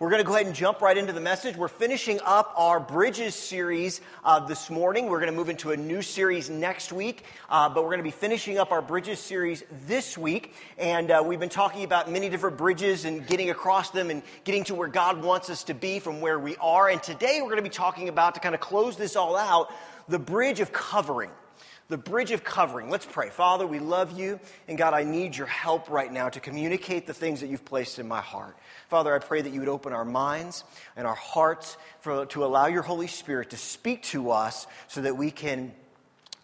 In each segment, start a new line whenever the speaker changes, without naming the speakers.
We're going to go ahead and jump right into the message. We're finishing up our Bridges series uh, this morning. We're going to move into a new series next week, uh, but we're going to be finishing up our Bridges series this week. And uh, we've been talking about many different bridges and getting across them and getting to where God wants us to be from where we are. And today we're going to be talking about, to kind of close this all out, the bridge of covering the bridge of covering. Let's pray. Father, we love you, and God, I need your help right now to communicate the things that you've placed in my heart. Father, I pray that you would open our minds and our hearts for, to allow your Holy Spirit to speak to us so that we can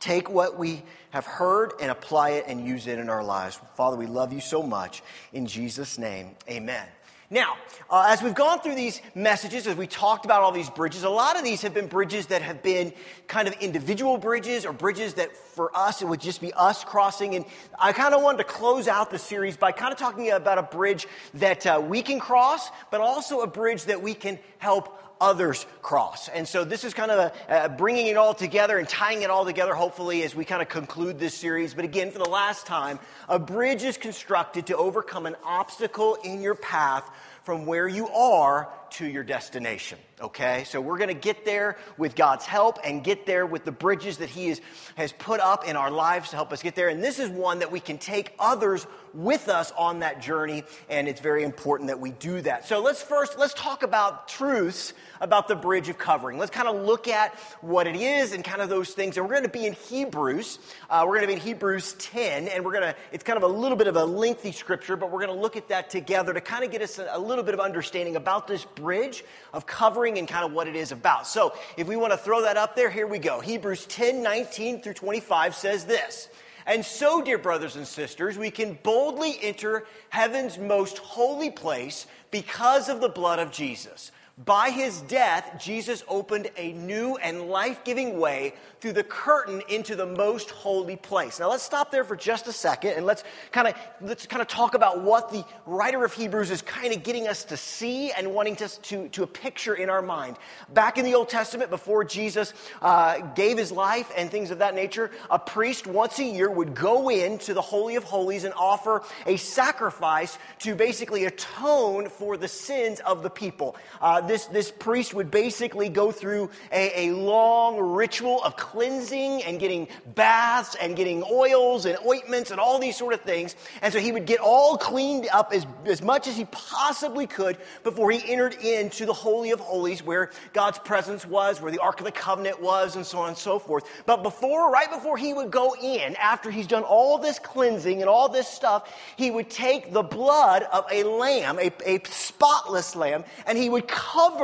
take what we have heard and apply it and use it in our lives. Father, we love you so much. In Jesus' name, amen. Now, uh, as we've gone through these messages, as we talked about all these bridges, a lot of these have been bridges that have been kind of individual bridges or bridges that for us, it would just be us crossing. And I kind of wanted to close out the series by kind of talking about a bridge that uh, we can cross, but also a bridge that we can help others cross. And so this is kind of a, uh, bringing it all together and tying it all together, hopefully, as we kind of conclude this series. But again, for the last time, a bridge is constructed to overcome an obstacle in your path from where you are to your destination. Okay? So we're going to get there with God's help and get there with the bridges that He is, has put up in our lives to help us get there. And this is one that we can take others with us on that journey, and it's very important that we do that. So let's first, let's talk about truths about the bridge of covering. Let's kind of look at what it is and kind of those things. And we're going to be in Hebrews. Uh, we're going to be in Hebrews 10, and we're going to, it's kind of a little bit of a lengthy scripture, but we're going to look at that together to kind of get us a, a little bit of understanding about this bridge of covering and kind of what it is about. So if we want to throw that up there, here we go. Hebrews 10, 19 through 25 says this. And so, dear brothers and sisters, we can boldly enter heaven's most holy place because of the blood of Jesus. By his death, Jesus opened a new and life giving way through the curtain into the most holy place. Now let's stop there for just a second and let's kind of let's kind of talk about what the writer of Hebrews is kind of getting us to see and wanting us to, to a picture in our mind. Back in the Old Testament, before Jesus uh, gave his life and things of that nature, a priest once a year would go into the Holy of Holies and offer a sacrifice to basically atone for the sins of the people. Uh, this, this priest would basically go through a, a long ritual of cleansing and getting baths and getting oils and ointments and all these sort of things. And so he would get all cleaned up as, as much as he possibly could before he entered into the Holy of Holies where God's presence was, where the Ark of the Covenant was, and so on and so forth. But before, right before he would go in, after he's done all this cleansing and all this stuff, he would take the blood of a lamb, a, a spotless lamb, and he would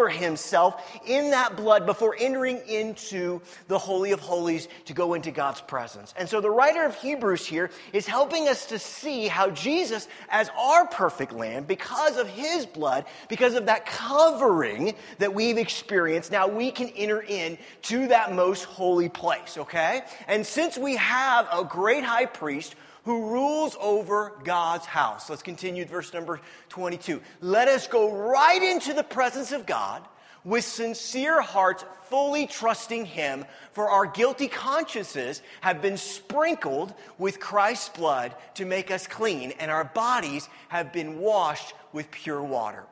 himself in that blood before entering into the Holy of Holies to go into God's presence. And so the writer of Hebrews here is helping us to see how Jesus, as our perfect lamb, because of his blood, because of that covering that we've experienced, now we can enter in to that most holy place, okay? And since we have a great high priest who rules over God's house. Let's continue verse number 22. Let us go right into the presence of God with sincere hearts, fully trusting Him, for our guilty consciences have been sprinkled with Christ's blood to make us clean, and our bodies have been washed with pure water.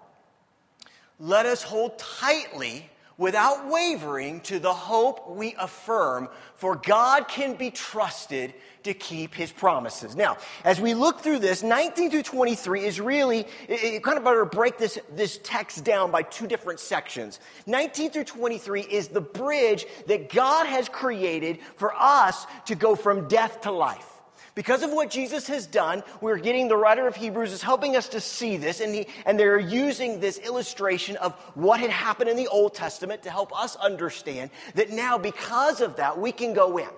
Let us hold tightly without wavering to the hope we affirm, for God can be trusted to keep his promises. Now, as we look through this, 19 through 23 is really, it, kind of better break this, this text down by two different sections. 19 through 23 is the bridge that God has created for us to go from death to life. Because of what Jesus has done, we're getting the writer of Hebrews is helping us to see this, and, he, and they're using this illustration of what had happened in the Old Testament to help us understand that now, because of that, we can go in.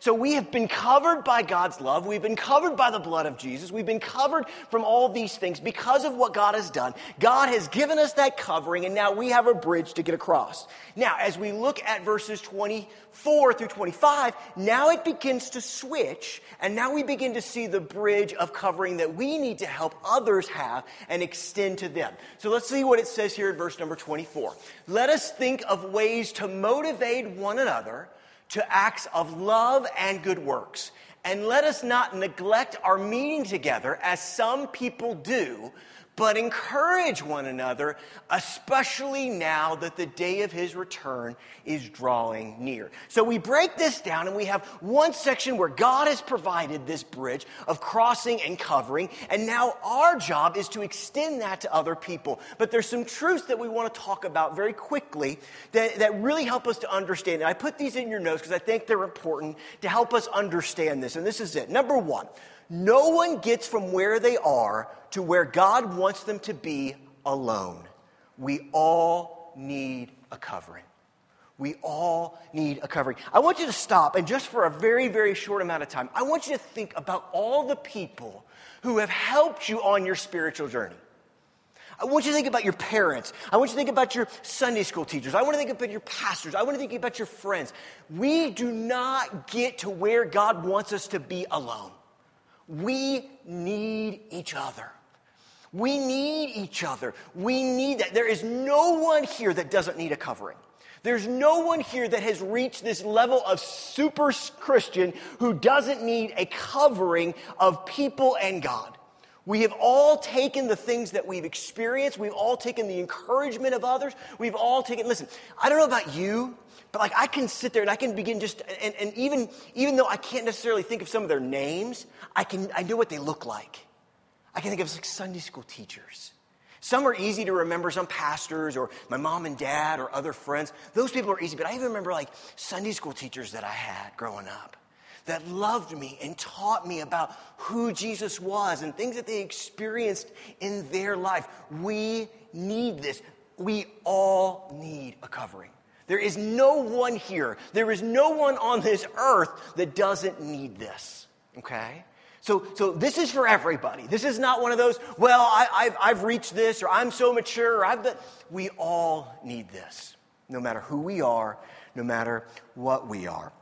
So we have been covered by God's love. We've been covered by the blood of Jesus. We've been covered from all these things because of what God has done. God has given us that covering, and now we have a bridge to get across. Now, as we look at verses 24 through 25, now it begins to switch, and now we begin to see the bridge of covering that we need to help others have and extend to them. So let's see what it says here in verse number 24. Let us think of ways to motivate one another to acts of love and good works. And let us not neglect our meeting together as some people do, but encourage one another, especially now that the day of his return is drawing near. So we break this down and we have one section where God has provided this bridge of crossing and covering, and now our job is to extend that to other people. But there's some truths that we want to talk about very quickly that, that really help us to understand. And I put these in your notes because I think they're important to help us understand this. And this is it. Number one, no one gets from where they are to where God wants them to be alone. We all need a covering. We all need a covering. I want you to stop and just for a very, very short amount of time, I want you to think about all the people who have helped you on your spiritual journey. I want you to think about your parents. I want you to think about your Sunday school teachers. I want to think about your pastors. I want to think about your friends. We do not get to where God wants us to be alone. We need each other. We need each other. We need that. There is no one here that doesn't need a covering. There's no one here that has reached this level of super Christian who doesn't need a covering of people and God. We have all taken the things that we've experienced. We've all taken the encouragement of others. We've all taken, listen, I don't know about you, but like I can sit there and I can begin just, and, and even, even though I can't necessarily think of some of their names, I can, I know what they look like. I can think of like Sunday school teachers. Some are easy to remember, some pastors or my mom and dad or other friends. Those people are easy, but I even remember like Sunday school teachers that I had growing up that loved me and taught me about who Jesus was and things that they experienced in their life. We need this. We all need a covering. There is no one here, there is no one on this earth that doesn't need this. Okay? So, so this is for everybody. This is not one of those, well, I, have I've reached this or I'm so mature. Or I've. We all need this, no matter who we are, no matter what we are.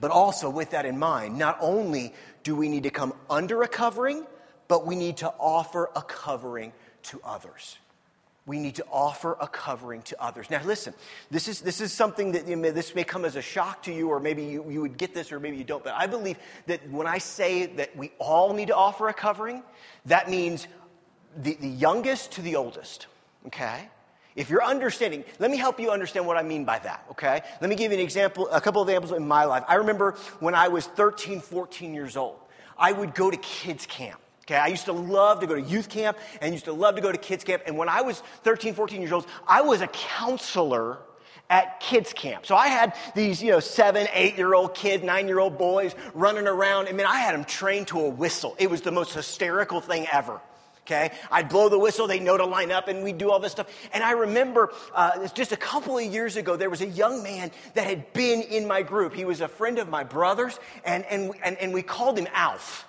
But also, with that in mind, not only do we need to come under a covering, but we need to offer a covering to others. We need to offer a covering to others. Now, listen, this is, this is something that know, this may come as a shock to you, or maybe you, you would get this, or maybe you don't. But I believe that when I say that we all need to offer a covering, that means the, the youngest to the oldest, okay? If you're understanding, let me help you understand what I mean by that, okay? Let me give you an example, a couple of examples in my life. I remember when I was 13, 14 years old, I would go to kids' camp. Okay, I used to love to go to youth camp and used to love to go to kids camp. And when I was 13, 14 years old, I was a counselor at kids camp. So I had these, you know, seven, eight year old kids, nine year old boys running around. I mean, I had them trained to a whistle. It was the most hysterical thing ever okay? I'd blow the whistle, they know to line up, and we'd do all this stuff. And I remember uh, just a couple of years ago, there was a young man that had been in my group. He was a friend of my brother's, and, and, and, and we called him Alf.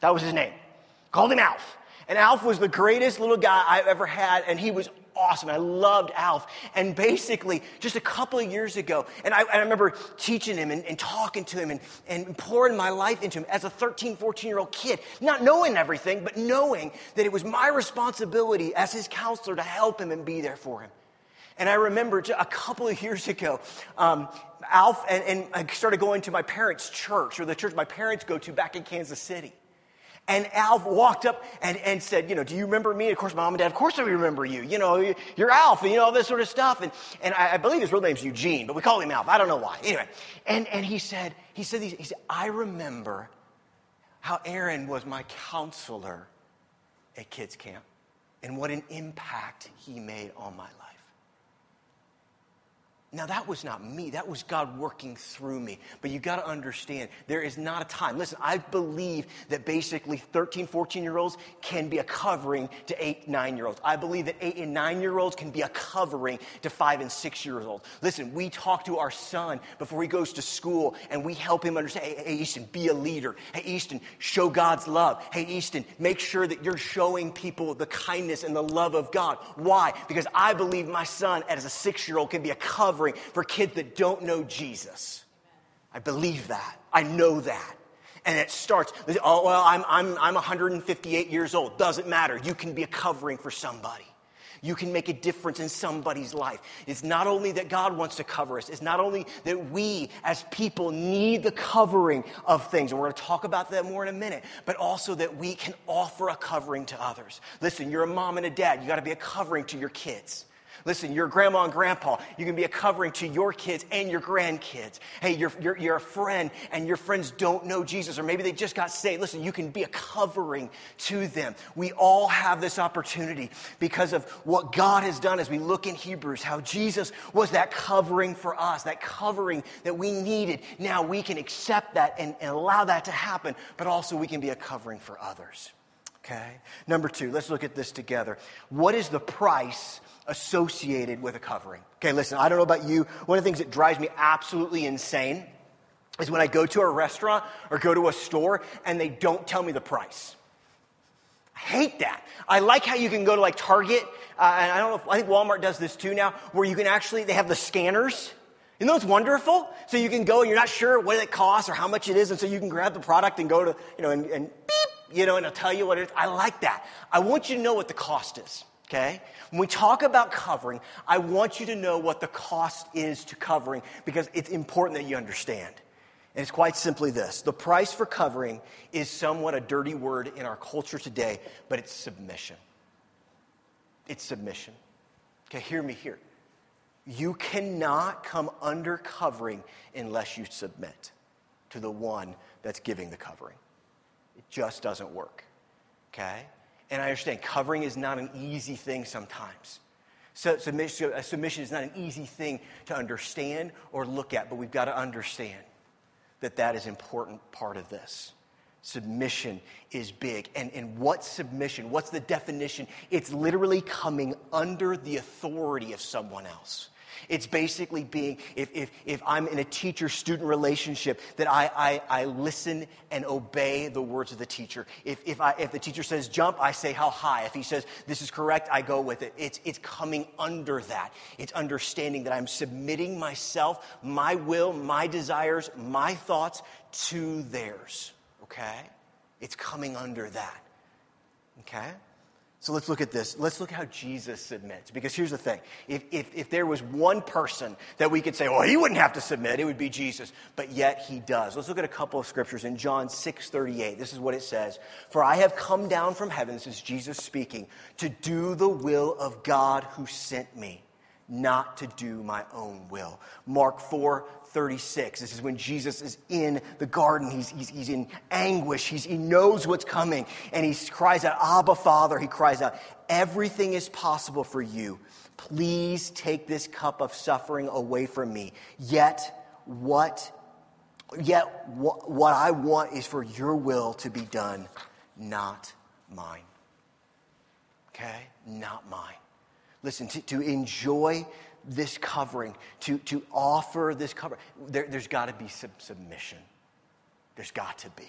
That was his name. Called him Alf. And Alf was the greatest little guy I've ever had, and he was awesome. I loved Alf. And basically, just a couple of years ago, and I, I remember teaching him and, and, talking to him and, and pouring my life into him as a 13, 14 year old kid, not knowing everything, but knowing that it was my responsibility as his counselor to help him and be there for him. And I remember a couple of years ago, um, Alf, and, and I started going to my parents' church, or the church my parents go to back in Kansas City. And Alf walked up and, and said, you know, do you remember me? Of course, mom and dad, of course I remember you. You know, you're Alf, and you know, all this sort of stuff. And, and I, I believe his real name's Eugene, but we call him Alf. I don't know why. Anyway, and, and he said, he said, he said, I remember how Aaron was my counselor at kids camp and what an impact he made on my life. Now, that was not me. That was God working through me. But you got to understand, there is not a time. Listen, I believe that basically 13, 14 year olds can be a covering to 8, 9 year olds. I believe that 8 and 9 year olds can be a covering to 5 and six year olds. Listen, we talk to our son before he goes to school and we help him understand hey, hey, Easton, be a leader. Hey, Easton, show God's love. Hey, Easton, make sure that you're showing people the kindness and the love of God. Why? Because I believe my son, as a 6 year old, can be a covering covering for kids that don't know Jesus. I believe that. I know that. And it starts, oh, well, I'm, I'm, I'm 158 years old. Doesn't matter. You can be a covering for somebody. You can make a difference in somebody's life. It's not only that God wants to cover us, it's not only that we as people need the covering of things, and we're going to talk about that more in a minute, but also that we can offer a covering to others. Listen, you're a mom and a dad, you got to be a covering to your kids. Listen, your grandma and grandpa, you can be a covering to your kids and your grandkids. Hey, you're, you're, you're a friend and your friends don't know Jesus, or maybe they just got saved. Listen, you can be a covering to them. We all have this opportunity because of what God has done as we look in Hebrews, how Jesus was that covering for us, that covering that we needed. Now we can accept that and, and allow that to happen, but also we can be a covering for others. Okay? Number two, let's look at this together. What is the price associated with a covering. Okay, listen, I don't know about you. One of the things that drives me absolutely insane is when I go to a restaurant or go to a store and they don't tell me the price. I hate that. I like how you can go to like Target, uh, and I don't know if, I think Walmart does this too now, where you can actually, they have the scanners. You know it's wonderful? So you can go and you're not sure what it costs or how much it is, and so you can grab the product and go to, you know, and, and beep, you know, and I'll tell you what it is. I like that. I want you to know what the cost is okay? When we talk about covering, I want you to know what the cost is to covering because it's important that you understand. And it's quite simply this the price for covering is somewhat a dirty word in our culture today, but it's submission. It's submission. Okay, hear me here. You cannot come under covering unless you submit to the one that's giving the covering. It just doesn't work. Okay? And I understand covering is not an easy thing sometimes. So, submission, submission is not an easy thing to understand or look at, but we've got to understand that that is an important part of this. Submission is big. And, and what's submission? What's the definition? It's literally coming under the authority of someone else. It's basically being, if, if, if I'm in a teacher student relationship, that I, I, I listen and obey the words of the teacher. If, if, I, if the teacher says jump, I say how high. If he says this is correct, I go with it. It's, it's coming under that. It's understanding that I'm submitting myself, my will, my desires, my thoughts to theirs. Okay? It's coming under that. Okay? So let's look at this. Let's look how Jesus submits. Because here's the thing if, if, if, there was one person that we could say, well, he wouldn't have to submit, it would be Jesus. But yet he does. Let's look at a couple of scriptures in John 6 38. This is what it says For I have come down from heaven, this is Jesus speaking, to do the will of God who sent me, not to do my own will. Mark 4 36. This is when Jesus is in the garden. He's, he's, he's in anguish. He's, he knows what's coming. And he cries out, Abba, Father. He cries out, Everything is possible for you. Please take this cup of suffering away from me. Yet, what, yet what, what I want is for your will to be done, not mine. Okay? Not mine. Listen, to, to enjoy this covering, to, to offer this covering, there, has got to be some submission. There's got to be.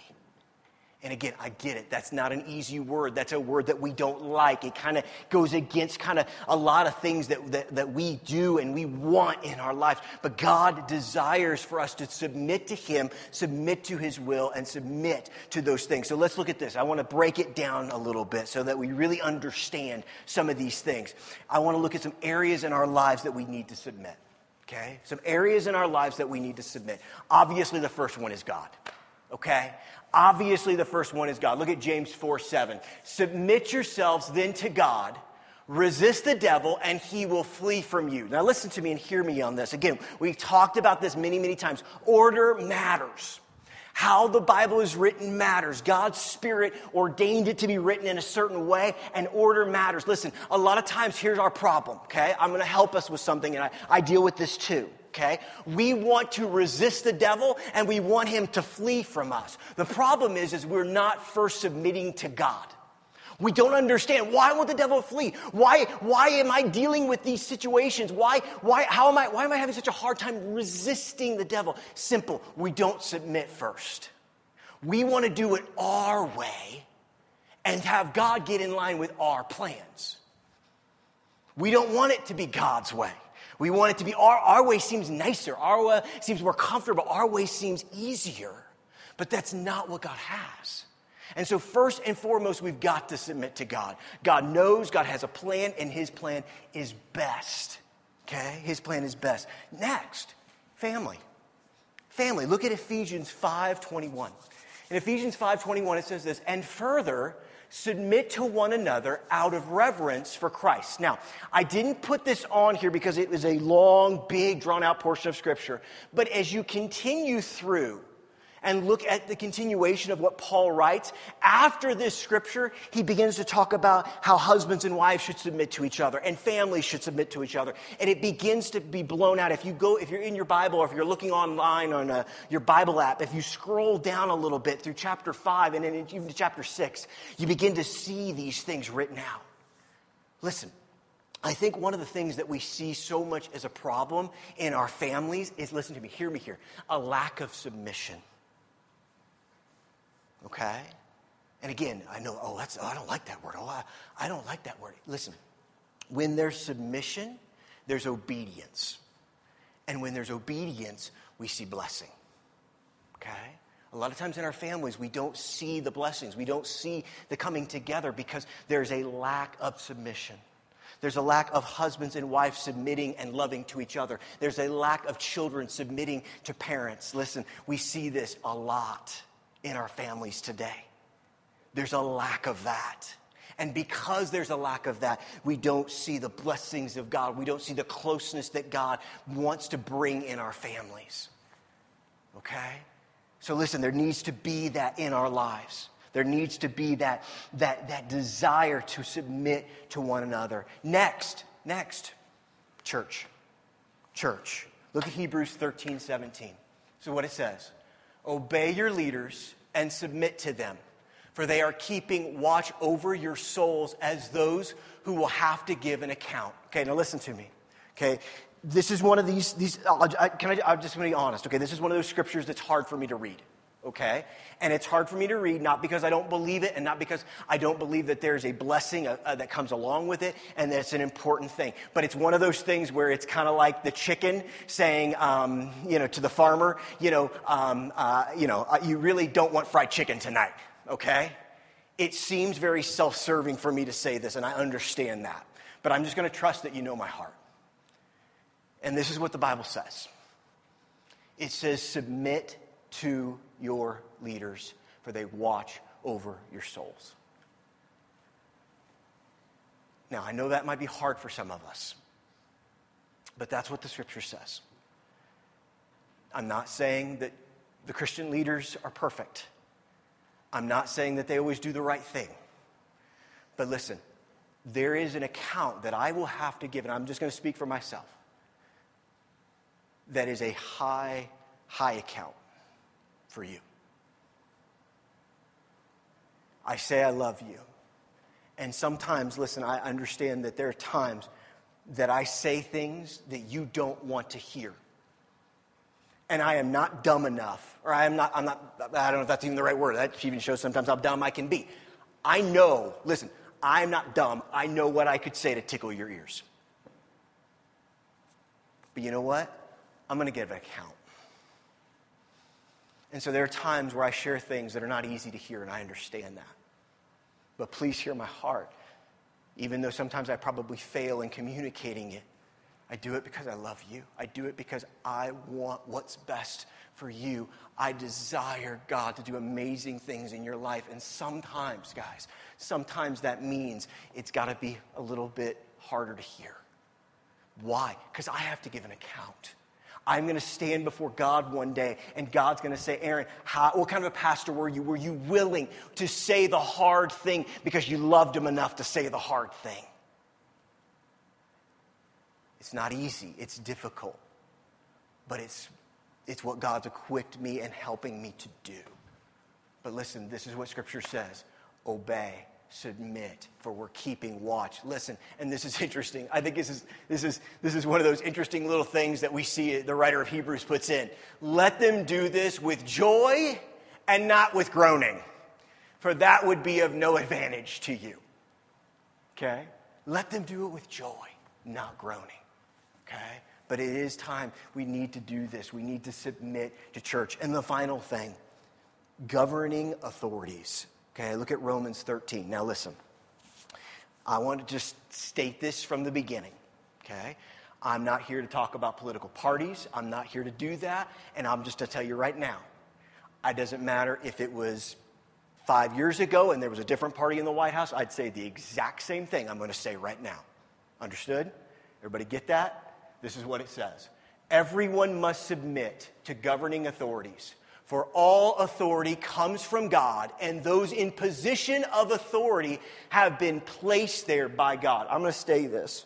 And again, I get it. That's not an easy word. That's a word that we don't like. It kind of goes against kind of a lot of things that, that, that we do and we want in our lives. But God desires for us to submit to Him, submit to His will, and submit to those things. So let's look at this. I want to break it down a little bit so that we really understand some of these things. I want to look at some areas in our lives that we need to submit. Okay? Some areas in our lives that we need to submit. Obviously, the first one is God. Okay? Obviously, the first one is God. Look at James 4 7. Submit yourselves then to God, resist the devil, and he will flee from you. Now, listen to me and hear me on this. Again, we've talked about this many, many times. Order matters. How the Bible is written matters. God's Spirit ordained it to be written in a certain way, and order matters. Listen, a lot of times, here's our problem, okay? I'm to help us with something, and I, I deal with this too okay? We want to resist the devil and we want him to flee from us. The problem is, is we're not first submitting to God. We don't understand why won't the devil flee? Why, why am I dealing with these situations? Why, why, how am I, why am I having such a hard time resisting the devil? Simple. We don't submit first. We want to do it our way and have God get in line with our plans. We don't want it to be God's way. We want it to be our, our way seems nicer, our way seems more comfortable, our way seems easier. But that's not what God has. And so, first and foremost, we've got to submit to God. God knows, God has a plan, and His plan is best. Okay? His plan is best. Next, family. Family. Look at Ephesians 5:21. In Ephesians 5:21 it says this, "And further, submit to one another out of reverence for Christ. Now, I didn't put this on here because it was a long, big, drawn out portion of Scripture. But as you continue through, and look at the continuation of what Paul writes. After this scripture, he begins to talk about how husbands and wives should submit to each other and families should submit to each other. And it begins to be blown out. If you go, if you're in your Bible or if you're looking online on a, uh, your Bible app, if you scroll down a little bit through chapter five and then even to chapter six, you begin to see these things written out. Listen, I think one of the things that we see so much as a problem in our families is listen to me, hear me here, a lack of submission. Okay? And again, I know, oh, that's, oh, I don't like that word. Oh, I, I don't like that word. Listen, when there's submission, there's obedience. And when there's obedience, we see blessing. Okay? A lot of times in our families, we don't see the blessings. We don't see the coming together because there's a lack of submission. There's a lack of husbands and wives submitting and loving to each other. There's a lack of children submitting to parents. Listen, we see this a lot in our families today. There's a lack of that. And because there's a lack of that, we don't see the blessings of God. We don't see the closeness that God wants to bring in our families. Okay? So listen, there needs to be that in our lives. There needs to be that, that, that desire to submit to one another. Next, next, church. Church. Look at Hebrews 13, 17. So what it says. Obey your leaders and submit to them, for they are keeping watch over your souls as those who will have to give an account. Okay, now listen to me. Okay, this is one of these, these I, can I, I'm just going to be honest. Okay, this is one of those scriptures that's hard for me to read okay? And it's hard for me to read, not because I don't believe it and not because I don't believe that there's a blessing uh, uh, that comes along with it and that it's an important thing. But it's one of those things where it's kind of like the chicken saying, um, you know, to the farmer, you know, um, uh, you know, uh, you really don't want fried chicken tonight, okay? It seems very self serving for me to say this, and I understand that. But I'm just going to trust that you know my heart. And this is what the Bible says it says, submit to your leaders, for they watch over your souls. Now, I know that might be hard for some of us, but that's what the scripture says. I'm not saying that the Christian leaders are perfect. I'm not saying that they always do the right thing. But listen, there is an account that I will have to give, and I'm just going to speak for myself, that is a high, high account for you. I say I love you. And sometimes, listen, I understand that there are times that I say things that you don't want to hear. And I am not dumb enough, or I am not, I'm not, I don't know if that's even the right word. That even shows sometimes how dumb I can be. I know, listen, I'm not dumb. I know what I could say to tickle your ears. But you know what? I'm going to give an account. And so there are times where I share things that are not easy to hear, and I understand that. But please hear my heart. Even though sometimes I probably fail in communicating it, I do it because I love you. I do it because I want what's best for you. I desire God to do amazing things in your life. And sometimes, guys, sometimes that means it's got to be a little bit harder to hear. Why? Because I have to give an account. I'm going to stand before God one day, and God's going to say, Aaron, how, what kind of a pastor were you? Were you willing to say the hard thing because you loved him enough to say the hard thing? It's not easy, it's difficult, but it's, it's what God's equipped me and helping me to do. But listen, this is what Scripture says obey submit, for we're keeping watch. Listen, and this is interesting. I think this is, this is, this is one of those interesting little things that we see the writer of Hebrews puts in. Let them do this with joy and not with groaning, for that would be of no advantage to you. Okay? Let them do it with joy, not groaning. Okay? But it is time we need to do this. We need to submit to church. And the final thing governing authorities Okay, look at Romans 13. Now, listen, I want to just state this from the beginning. Okay? I'm not here to talk about political parties. I'm not here to do that. And I'm just to tell you right now, it doesn't matter if it was five years ago and there was a different party in the White House, I'd say the exact same thing I'm going to say right now. Understood? Everybody get that? This is what it says Everyone must submit to governing authorities, for all authority comes from God, and those in position of authority have been placed there by God. I'm going to say this,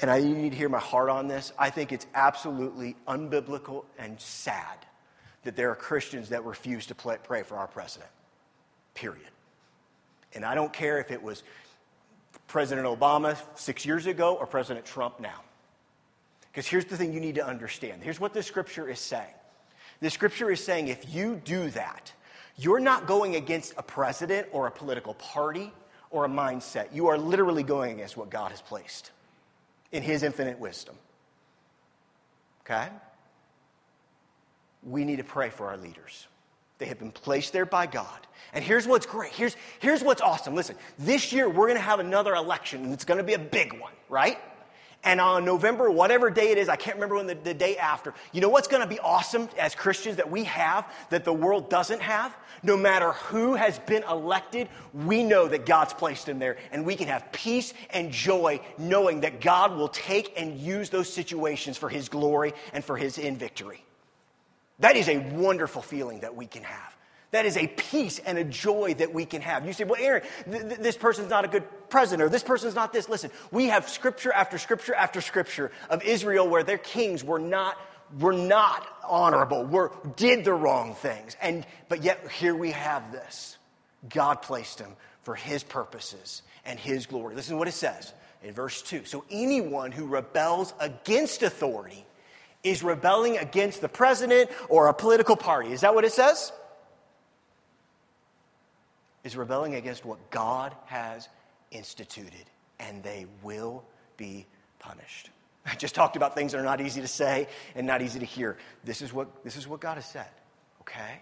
and I need to hear my heart on this. I think it's absolutely unbiblical and sad that there are Christians that refuse to pray for our president, period. And I don't care if it was President Obama six years ago or President Trump now. Because here's the thing you need to understand. Here's what the scripture is saying. The scripture is saying if you do that, you're not going against a president or a political party or a mindset. You are literally going against what God has placed in his infinite wisdom. Okay? We need to pray for our leaders. They have been placed there by God. And here's what's great. Here's, here's what's awesome. Listen, this year we're going to have another election, and it's going to be a big one, right? And on November, whatever day it is, I can't remember when the, the day after, you know what's going to be awesome as Christians that we have that the world doesn't have? No matter who has been elected, we know that God's placed in there, and we can have peace and joy knowing that God will take and use those situations for His glory and for His in victory. That is a wonderful feeling that we can have. That is a peace and a joy that we can have. You say, well, Aaron, th- th- this person's not a good president, or this person's not this. Listen, we have scripture after scripture after scripture of Israel where their kings were not were not honorable, were did the wrong things. And but yet here we have this. God placed them for his purposes and his glory. Listen to what it says in verse 2. So anyone who rebels against authority is rebelling against the president or a political party. Is that what it says? Is rebelling against what God has instituted, and they will be punished. I just talked about things that are not easy to say and not easy to hear. This is what, this is what God has said, okay?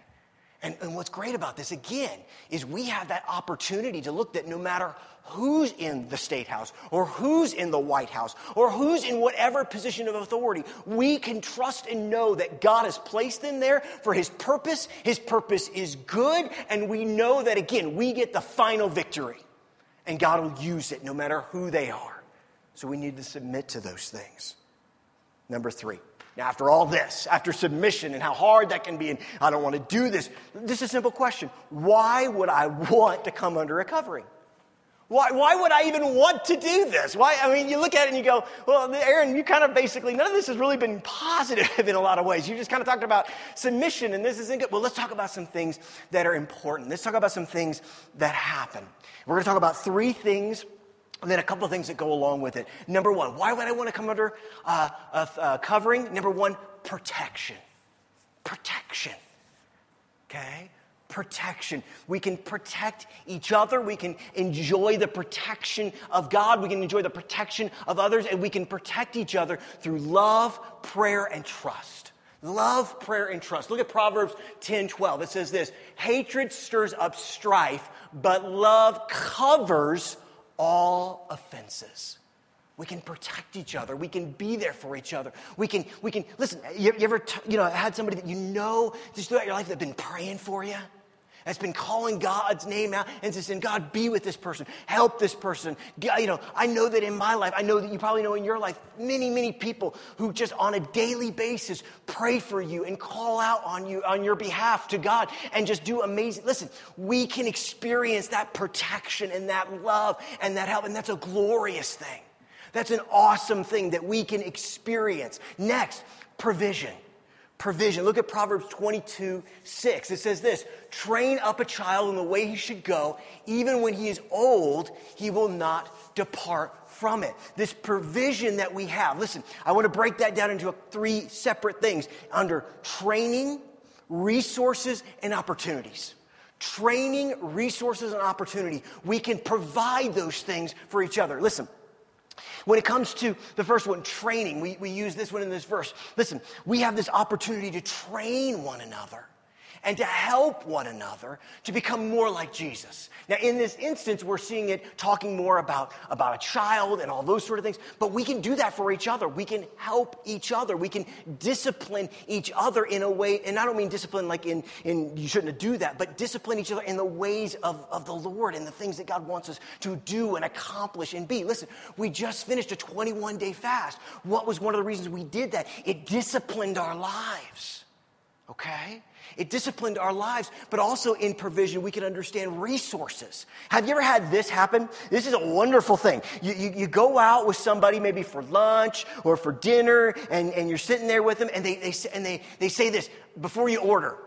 And, and what's great about this, again, is we have that opportunity to look that no matter who's in the state house or who's in the White House or who's in whatever position of authority, we can trust and know that God has placed them there for His purpose. His purpose is good, and we know that, again, we get the final victory. And God will use it no matter who they are. So we need to submit to those things. Number three. Now, after all this, after submission and how hard that can be, and I don't want to do this, this is a simple question. Why would I want to come under a covering? Why, why would I even want to do this? Why, I mean, you look at it and you go, well, Aaron, you kind of basically, none of this has really been positive in a lot of ways. You just kind of talked about submission and this isn't good. Well, let's talk about some things that are important. Let's talk about some things that happen. We're going to talk about three things and then a couple of things that go along with it. Number one, why would I want to come under uh, covering? Number one, protection. Protection. Okay? Protection. We can protect each other. We can enjoy the protection of God. We can enjoy the protection of others. And we can protect each other through love, prayer, and trust. Love, prayer, and trust. Look at Proverbs 10 12. It says this Hatred stirs up strife, but love covers all offenses. We can protect each other. We can be there for each other. We can, we can listen, you, you ever, t- you know, had somebody that you know just throughout your life that been praying for you? That's been calling God's name out and saying, God, be with this person, help this person. You know, I know that in my life, I know that you probably know in your life, many, many people who just on a daily basis pray for you and call out on you, on your behalf to God and just do amazing. Listen, we can experience that protection and that love and that help, and that's a glorious thing. That's an awesome thing that we can experience. Next, provision provision. Look at Proverbs 22 6. It says this Train up a child in the way he should go. Even when he is old, he will not depart from it. This provision that we have. Listen, I want to break that down into three separate things under training, resources, and opportunities training, resources, and opportunity. We can provide those things for each other. Listen, when it comes to the first one, training, we, we use this one in this verse. Listen, we have this opportunity to train one another. And to help one another to become more like Jesus. Now, in this instance, we're seeing it talking more about, about a child and all those sort of things, but we can do that for each other. We can help each other. We can discipline each other in a way, and I don't mean discipline like in, in you shouldn't do that, but discipline each other in the ways of, of the Lord and the things that God wants us to do and accomplish and be. Listen, we just finished a 21 day fast. What was one of the reasons we did that? It disciplined our lives. Okay? It disciplined our lives, but also in provision, we can understand resources. Have you ever had this happen? This is a wonderful thing. You, you, you, go out with somebody, maybe for lunch or for dinner, and, and you're sitting there with them, and, they, they, and they, they say this before you order.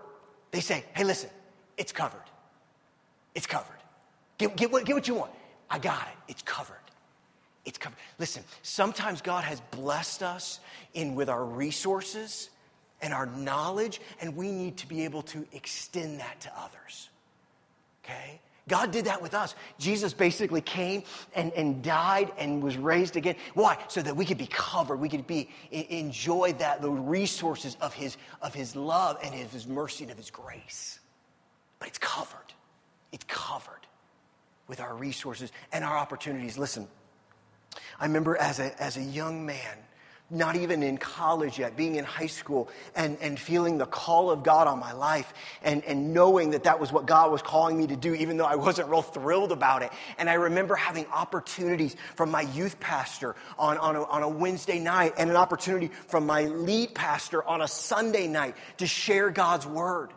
They say, hey, listen, it's covered. It's covered. Get, get, what, get what you want. I got it. It's covered. It's covered. Listen, sometimes God has blessed us in with our resources and our knowledge, and we need to be able to extend that to others. Okay? God did that with us. Jesus basically came and, and died and was raised again. Why? So that we could be covered. We could be enjoy that the resources of his of his love and his, his mercy and of his grace. But it's covered. It's covered with our resources and our opportunities. Listen, I remember as a as a young man not even in college yet, being in high school and, and feeling the call of God on my life and, and knowing that that was what God was calling me to do, even though I wasn't real thrilled about it. And I remember having opportunities from my youth pastor on, on, a, on a Wednesday night and an opportunity from my lead pastor on a Sunday night to share God's word.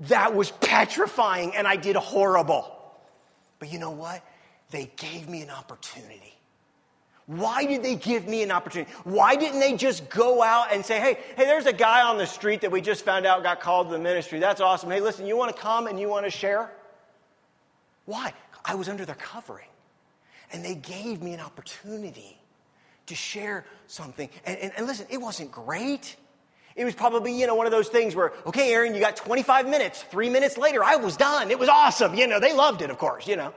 That was petrifying and I did horrible. But you know what? They gave me an opportunity why did they give me an opportunity? Why didn't they just go out and say, hey, hey, there's a guy on the street that we just found out got called to the ministry. That's awesome. Hey, listen, you want to come and you want to share? Why? I was under their covering. And they gave me an opportunity to share something. And, and, and listen, it wasn't great. It was probably, you know, one of those things where, okay, Aaron, you got 25 minutes. Three minutes later, I was done. It was awesome. You know, they loved it, of course, you know.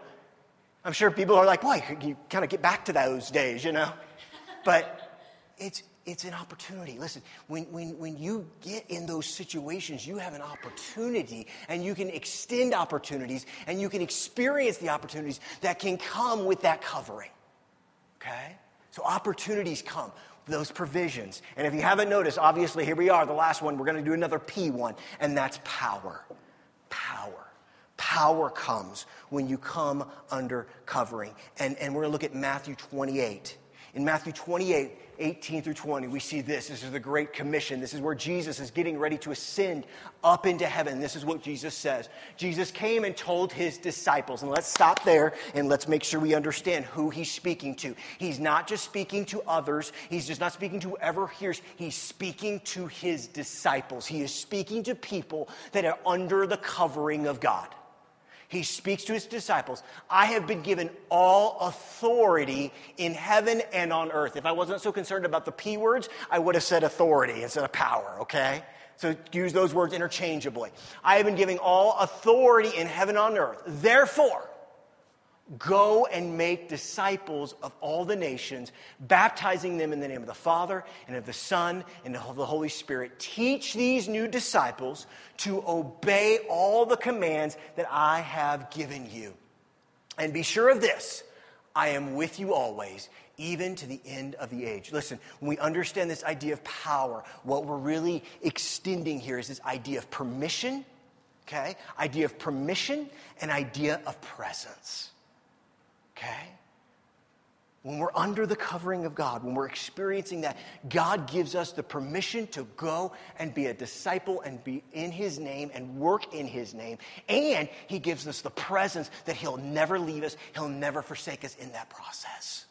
I'm sure people are like, boy, you kind of get back to those days, you know? But it's, it's an opportunity. Listen, when, when, when you get in those situations, you have an opportunity and you can extend opportunities and you can experience the opportunities that can come with that covering. Okay? So opportunities come, those provisions. And if you haven't noticed, obviously, here we are, the last one, we're going to do another P one, and that's power. Power. Power comes when you come under covering. And, and we're going to look at Matthew 28. In Matthew 28, 18 through 20, we see this. This is the Great Commission. This is where Jesus is getting ready to ascend up into heaven. This is what Jesus says. Jesus came and told his disciples, and let's stop there and let's make sure we understand who he's speaking to. He's not just speaking to others, he's just not speaking to whoever hears, he's speaking to his disciples. He is speaking to people that are under the covering of God he speaks to his disciples I have been given all authority in heaven and on earth. If I wasn't so concerned about the P words, I would have said authority instead of power, okay? So use those words interchangeably. I have been given all authority in heaven and on earth. Therefore, Go and make disciples of all the nations, baptizing them in the name of the Father and of the Son and of the Holy Spirit. Teach these new disciples to obey all the commands that I have given you. And be sure of this I am with you always, even to the end of the age. Listen, when we understand this idea of power, what we're really extending here is this idea of permission, okay? Idea of permission and idea of presence. Okay? When we're under the covering of God, when we're experiencing that, God gives us the permission to go and be a disciple and be in His name and work in His name. And He gives us the presence that He'll never leave us, He'll never forsake us in that process.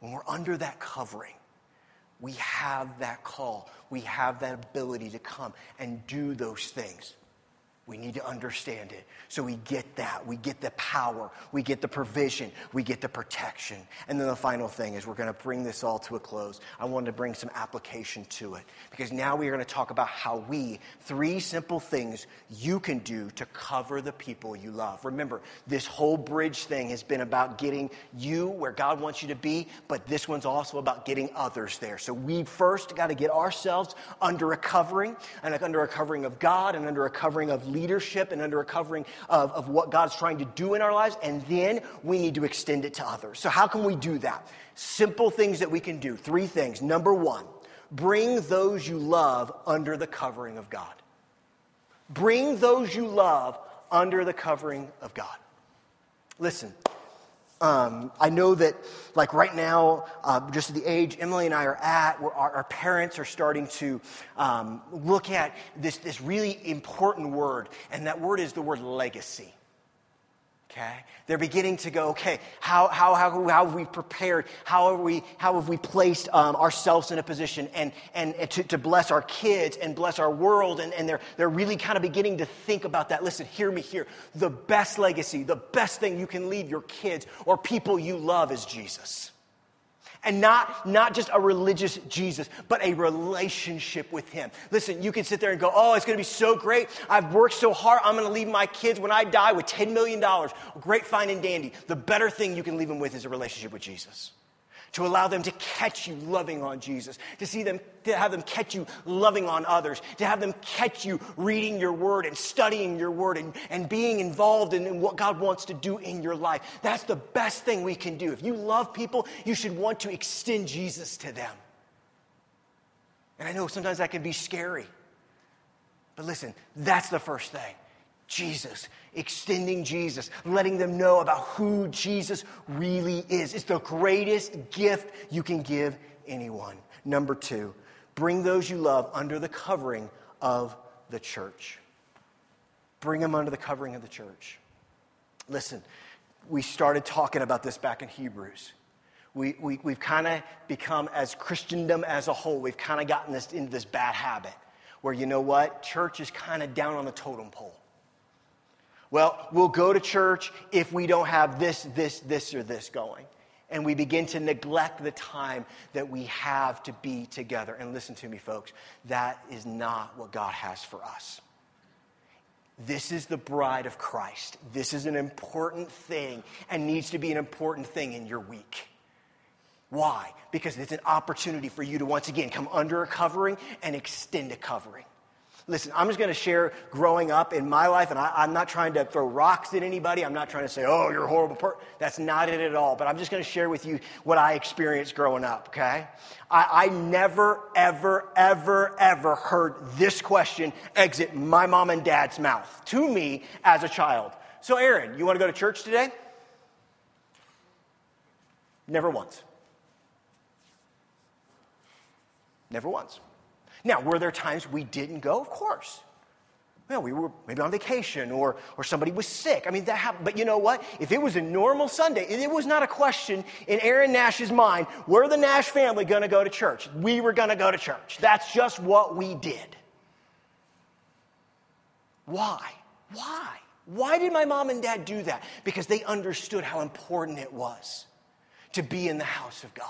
When we're under that covering, we have that call, we have that ability to come and do those things. We need to understand it. So we get that. We get the power. We get the provision. We get the protection. And then the final thing is we're going to bring this all to a close. I wanted to bring some application to it because now we are going to talk about how we, three simple things you can do to cover the people you love. Remember, this whole bridge thing has been about getting you where God wants you to be, but this one's also about getting others there. So we first got to get ourselves under a covering and under a covering of God and under a covering of leadership and under a covering of, of what God's trying to do in our lives, and then we need to extend it to others. So, how can we do that? Simple things that we can do. Three things. Number one, bring those you love under the covering of God. Bring those you love under the covering of God. Listen, um, I know that, like right now, uh, just the age Emily and I are at, our, our, parents are starting to um, look at this, this really important word, and that word is the word legacy. Okay? They're beginning to go, okay, how, how, how, how have we prepared? How have we, how have we placed um, ourselves in a position and, and, and to, to bless our kids and bless our world? And, and they're, they're really kind of beginning to think about that. Listen, hear me here. The best legacy, the best thing you can leave your kids or people you love is Jesus and not, not just a religious Jesus, but a relationship with Him. Listen, you can sit there and go, Oh, it's going to be so great. I've worked so hard. I'm going to leave my kids when I die with $10 million. Great, fine, and dandy. The better thing you can leave them with is a relationship with Jesus to allow them to catch you loving on Jesus, to see them, to have them catch you loving on others, to have them catch you reading your word and studying your word and, and being involved in, in what God wants to do in your life. That's the best thing we can do. If you love people, you should want to extend Jesus to them. And I know sometimes that can be scary. But listen, that's the first thing. Jesus, extending Jesus, letting them know about who Jesus really is. It's the greatest gift you can give anyone. Number two, bring those you love under the covering of the church. Bring them under the covering of the church. Listen, we started talking about this back in Hebrews. We, we, we've kind of become, as Christendom as a whole, we've kind of gotten this into this bad habit where, you know what, church is kind of down on the totem pole. Well, we'll go to church if we don't have this, this, this, or this going. And we begin to neglect the time that we have to be together. And listen to me, folks, that is not what God has for us. This is the bride of Christ. This is an important thing and needs to be an important thing in your week. Why? Because it's an opportunity for you to once again come under a covering and extend a covering. Listen, I'm just going to share growing up in my life, and I, am not trying to throw rocks at anybody. I'm not trying to say, oh, you're a horrible person. That's not it at all. But I'm just going to share with you what I experienced growing up, okay? I, I never, ever, ever, ever heard this question exit my mom and dad's mouth to me as a child. So, Aaron, you want to go to church today? Never once. Never once. Now, were there times we didn't go? Of course. Well, we were maybe on vacation or, or somebody was sick. I mean, that happened. But you know what? If it was a normal Sunday, it was not a question in Aaron Nash's mind, were the Nash family going to go to church? We were going to go to church. That's just what we did. Why? Why? Why did my mom and dad do that? Because they understood how important it was to be in the house of God.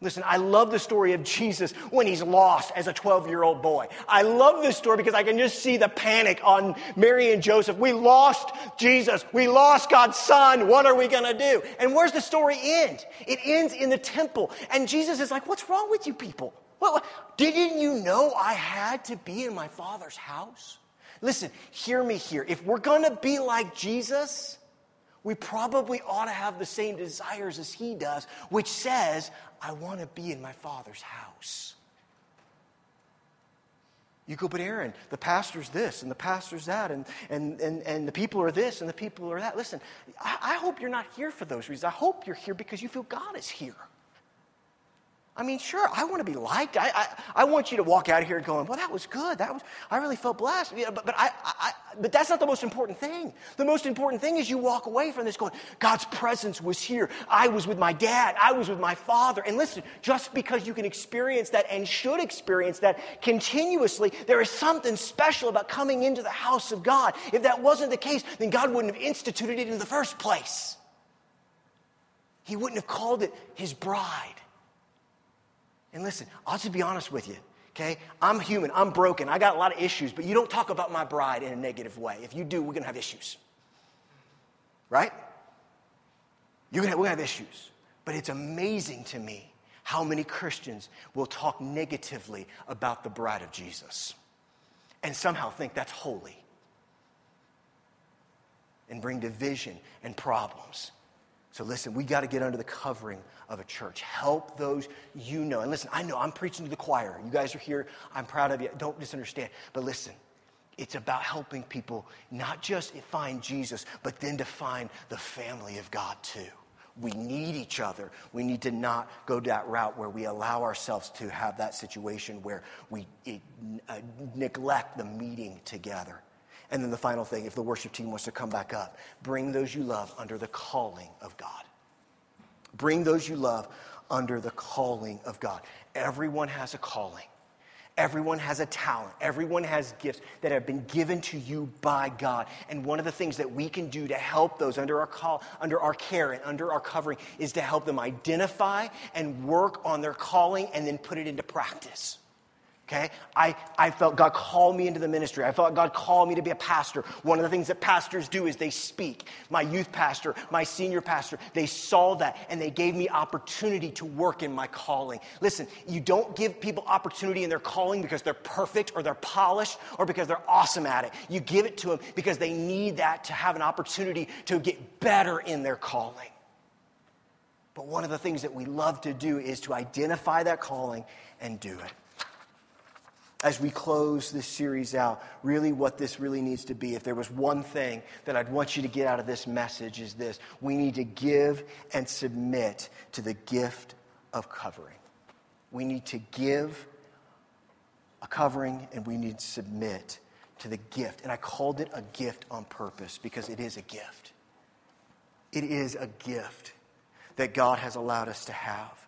Listen, I love the story of Jesus when he's lost as a 12 year old boy. I love this story because I can just see the panic on Mary and Joseph. We lost Jesus. We lost God's son. What are we going to do? And where's the story end? It ends in the temple. And Jesus is like, What's wrong with you people? What, what? Didn't you know I had to be in my father's house? Listen, hear me here. If we're going to be like Jesus, we probably ought to have the same desires as he does, which says, I want to be in my father's house. You go, but Aaron, the pastor's this and the pastor's that, and, and, and, and the people are this and the people are that. Listen, I, I hope you're not here for those reasons. I hope you're here because you feel God is here. I mean, sure, I want to be liked. I, I, I, want you to walk out of here going, well, that was good. That was, I really felt blessed. But, but, I, I, but that's not the most important thing. The most important thing is you walk away from this going, God's presence was here. I was with my dad. I was with my father. And listen, just because you can experience that and should experience that continuously, there is something special about coming into the house of God. If that wasn't the case, then God wouldn't have instituted it in the first place. He wouldn't have called it his bride. And listen, I'll just be honest with you, okay? I'm human, I'm broken, I got a lot of issues, but you don't talk about my bride in a negative way. If you do, we're gonna have issues. Right? You're gonna, we're gonna have issues. But it's amazing to me how many Christians will talk negatively about the bride of Jesus and somehow think that's holy and bring division and problems. So listen, we got to get under the covering of a church. Help those you know. And listen, I know I'm preaching to the choir. You guys are here. I'm proud of you. Don't misunderstand. But listen, it's about helping people not just find Jesus, but then to find the family of God too. We need each other. We need to not go that route where we allow ourselves to have that situation where we uh, neglect the meeting together. And then the final thing, if the worship team wants to come back up, bring those you love under the calling of God. Bring those you love under the calling of God. Everyone has a calling. Everyone has a talent. Everyone has gifts that have been given to you by God. And one of the things that we can do to help those under our call, under our care and under our covering is to help them identify and work on their calling and then put it into practice. Okay? I, I felt God called me into the ministry. I felt God called me to be a pastor. One of the things that pastors do is they speak. My youth pastor, my senior pastor, they saw that and they gave me opportunity to work in my calling. Listen, you don't give people opportunity in their calling because they're perfect or they're polished or because they're awesome at it. You give it to them because they need that to have an opportunity to get better in their calling. But one of the things that we love to do is to identify that calling and do it as we close this series out, really what this really needs to be, if there was one thing that I'd want you to get out of this message, is this we need to give and submit to the gift of covering. We need to give a covering and we need to submit to the gift. And I called it a gift on purpose because it is a gift. It is a gift that God has allowed us to have.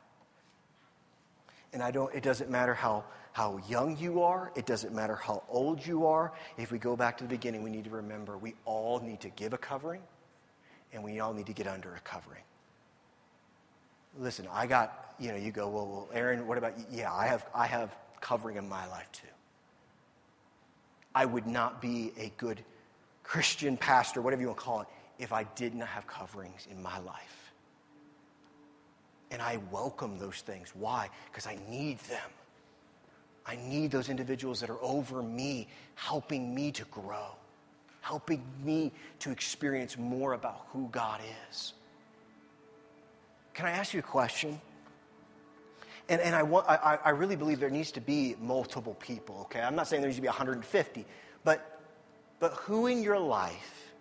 And I don't, it doesn't matter how how young you are, it doesn't matter how old you are. If we go back to the beginning, we need to remember we all need to give a covering and we all need to get under a covering. Listen, I got, you know, you go, well, well Aaron, what about you? Yeah, I have, I have covering in my life too. I would not be a good Christian pastor, whatever you want to call it, if I did not have coverings in my life. And I welcome those things. Why? Because I need them. I need those individuals that are over me, helping me to grow, helping me to experience more about who God is. Can I ask you a question? And, and I, want, I, I really believe there needs to be multiple people, okay? I'm not saying there needs to be 150, but, but who in your life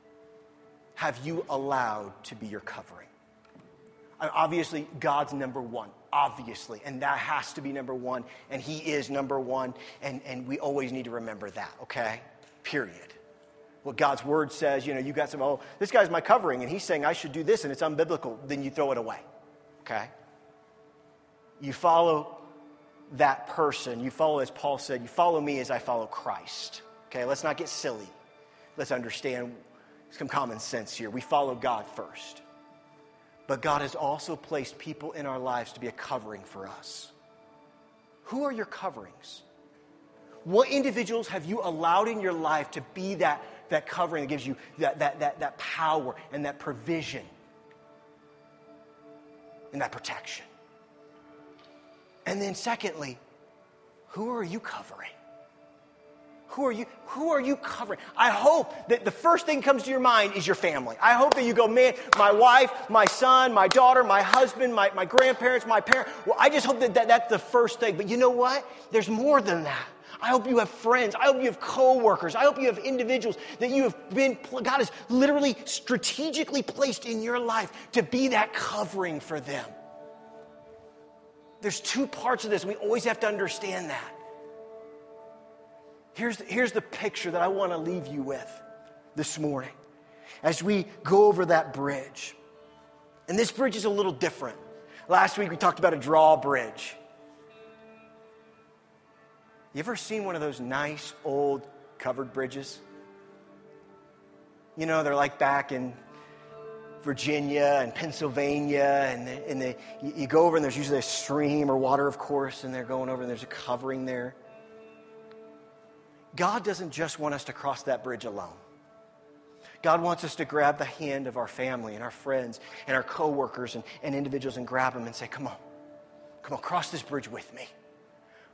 have you allowed to be your covering? Obviously, God's number one obviously, and that has to be number one, and He is number one, and, and we always need to remember that, okay? Period. What God's word says, you know, you got some, oh, this guy's my covering, and he's saying I should do this, and it's unbiblical, then you throw it away, okay? You follow that person. You follow, as Paul said, you follow me as I follow Christ, okay? Let's not get silly. Let's understand some common sense here. We follow God first. But God has also placed people in our lives to be a covering for us. Who are your coverings? What individuals have you allowed in your life to be that, that covering that gives you that, that, that, that power and that provision and that protection? And then, secondly, who are you covering? Who are you? Who are you covering? I hope that the first thing comes to your mind is your family. I hope that you go, man, my wife, my son, my daughter, my husband, my, my grandparents, my parents. Well, I just hope that, that that's the first thing. But you know what? There's more than that. I hope you have friends. I hope you have coworkers. I hope you have individuals that you have been, God has literally strategically placed in your life to be that covering for them. There's two parts of this. We always have to understand that. Here's the, here's the picture that I want to leave you with this morning as we go over that bridge. And this bridge is a little different. Last week we talked about a drawbridge. You ever seen one of those nice old covered bridges? You know, they're like back in Virginia and Pennsylvania, and, the, and the, you, you go over and there's usually a stream or water, of course, and they're going over and there's a covering there. God doesn't just want us to cross that bridge alone. God wants us to grab the hand of our family and our friends and our coworkers and, and individuals and grab them and say, Come on, come on, cross this bridge with me.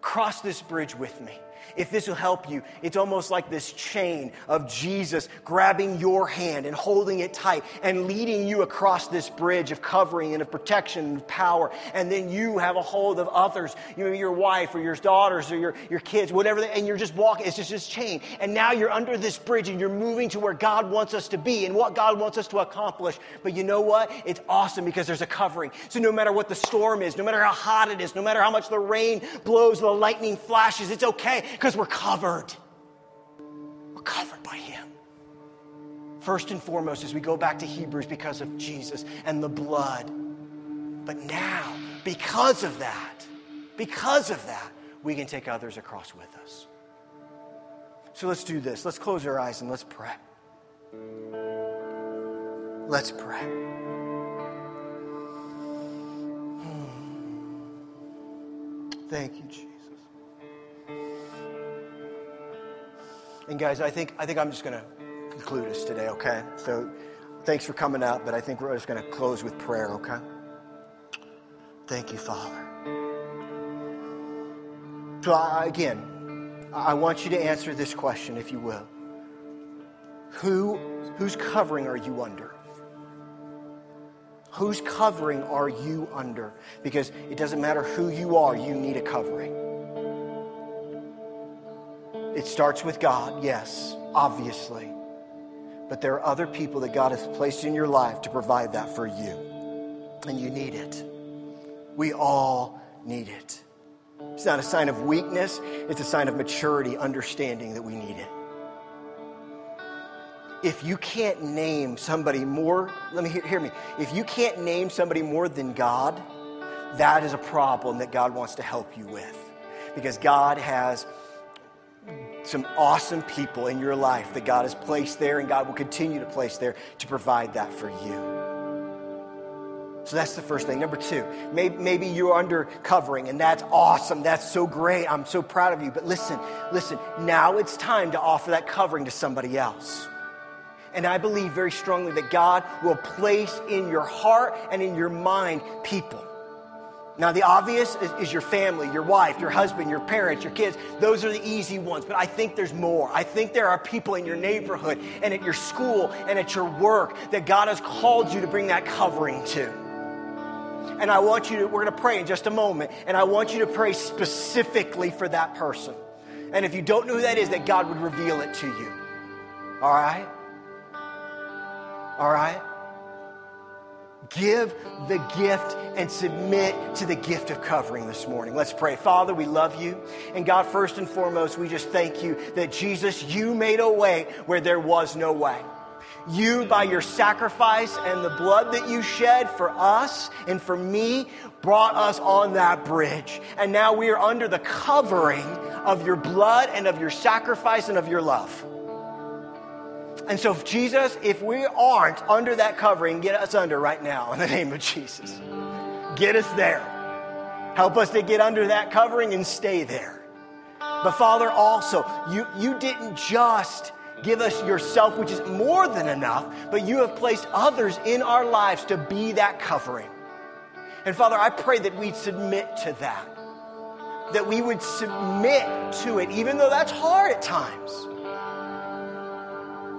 Cross this bridge with me. If this will help you, it's almost like this chain of Jesus grabbing your hand and holding it tight and leading you across this bridge of covering and of protection and power. And then you have a hold of others, you know, your wife or your daughters or your, your kids, whatever, they, and you're just walking. It's just this chain. And now you're under this bridge and you're moving to where God wants us to be and what God wants us to accomplish. But you know what? It's awesome because there's a covering. So no matter what the storm is, no matter how hot it is, no matter how much the rain blows, the lightning flashes, it's okay because we're covered. We're covered by Him. First and foremost, as we go back to Hebrews, because of Jesus and the blood. But now, because of that, because of that, we can take others across with us. So let's do this. Let's close our eyes and let's pray. Let's pray. Hmm. Thank you, Jesus. And guys, I think, I think I'm just going to conclude us today, okay? So thanks for coming out, but I think we're just going to close with prayer, okay? Thank you, Father. So I, again, I want you to answer this question, if you will. Who, whose covering are you under? Whose covering are you under? Because it doesn't matter who you are, you need a covering. It starts with God, yes, obviously. But there are other people that God has placed in your life to provide that for you. And you need it. We all need it. It's not a sign of weakness, it's a sign of maturity, understanding that we need it. If you can't name somebody more, let me hear, hear me. If you can't name somebody more than God, that is a problem that God wants to help you with. Because God has some awesome people in your life that God has placed there and God will continue to place there to provide that for you. So that's the first thing. Number two, maybe, maybe you're under covering, and that's awesome. That's so great. I'm so proud of you. But listen, listen, now it's time to offer that covering to somebody else. And I believe very strongly that God will place in your heart and in your mind people now, the obvious is, is, your family, your wife, your husband, your parents, your kids. Those are the easy ones. But I think there's more. I think there are people in your neighborhood and at your school and at your work that God has called you to bring that covering to. And I want you to, we're going to pray in just a moment. And I want you to pray specifically for that person. And if you don't know who that is, that God would reveal it to you. All right? All right? Give the gift and submit to the gift of covering this morning. Let's pray. Father, we love you. And God, first and foremost, we just thank you that Jesus, you made a way where there was no way. You, by your sacrifice and the blood that you shed for us and for me, brought us on that bridge. And now we are under the covering of your blood and of your sacrifice and of your love. And so, Jesus, if we aren't under that covering, get us under right now in the name of Jesus. Get us there. Help us to get under that covering and stay there. But Father, also, you, you didn't just give us yourself, which is more than enough, but you have placed others in our lives to be that covering. And Father, I pray that we'd submit to that. That we would submit to it, even though that's hard at times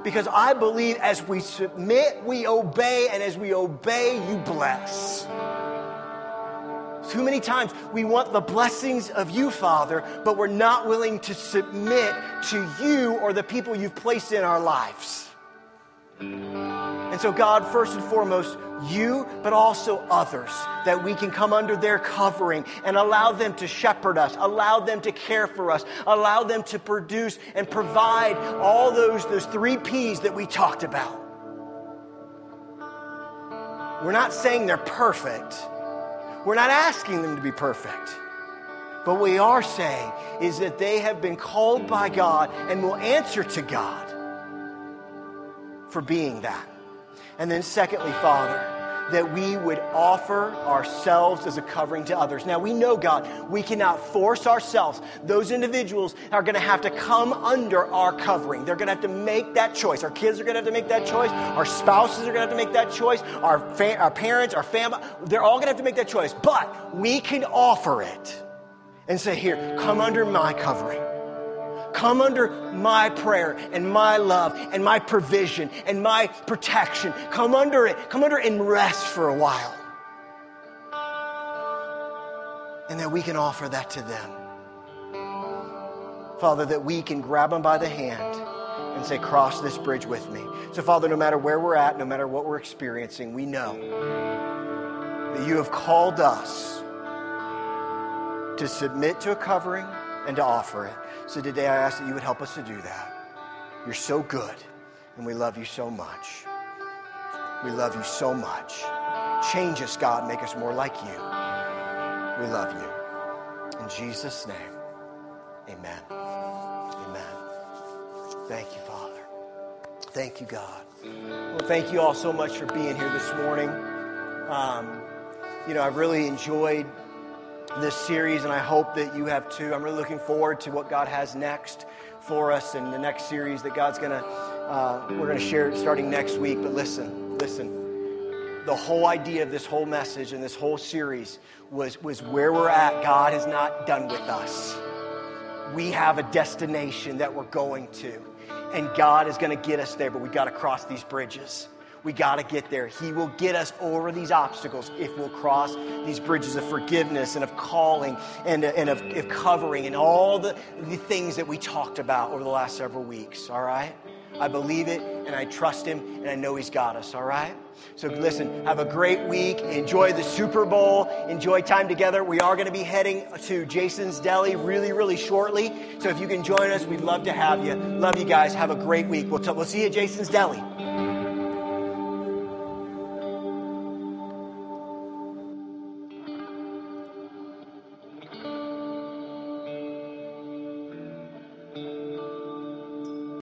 because I believe as we submit, we obey, and as we obey, you bless. Too many times we want the blessings of you, Father, but we're not willing to submit to you or the people you've placed in our lives. And so, God, first and foremost, you, but also others, that we can come under their covering and allow them to shepherd us, allow them to care for us, allow them to produce and provide all those, those three P's that we talked about. We're not saying they're perfect. We're not asking them to be perfect. But what we are saying is that they have been called by God and will answer to God for being that. And then, secondly, Father, that we would offer ourselves as a covering to others. Now, we know, God, we cannot force ourselves. Those individuals are going to have to come under our covering. They're going to have to make that choice. Our kids are going to have to make that choice. Our spouses are going to have to make that choice. Our, fa- our parents, our family, they're all going to have to make that choice. But we can offer it and say, Here, come under my covering. Come under my prayer and my love and my provision and my protection. Come under it. Come under it and rest for a while. And that we can offer that to them. Father, that we can grab them by the hand and say, Cross this bridge with me. So, Father, no matter where we're at, no matter what we're experiencing, we know that you have called us to submit to a covering and to offer it. So today I ask that you would help us to do that. You're so good, and we love you so much. We love you so much. Change us, God, make us more like you. We love you. In Jesus' name, amen. Amen. Thank you, Father. Thank you, God. Well, thank you all so much for being here this morning. Um, you know, I've really enjoyed this series, and I hope that you have too. I'm really looking forward to what God has next for us and the next series that God's gonna uh, we're gonna share starting next week. But listen, listen. The whole idea of this whole message and this whole series was was where we're at. God is not done with us. We have a destination that we're going to, and God is going to get us there. But we've got to cross these bridges. We got to get there. He will get us over these obstacles if we'll cross these bridges of forgiveness and of calling and, and of, of covering and all the, the things that we talked about over the last several weeks. All right? I believe it and I trust Him and I know He's got us. All right? So listen, have a great week. Enjoy the Super Bowl. Enjoy time together. We are going to be heading to Jason's Deli really, really shortly. So if you can join us, we'd love to have you. Love you guys. Have a great week. We'll, t- we'll see you at Jason's Deli.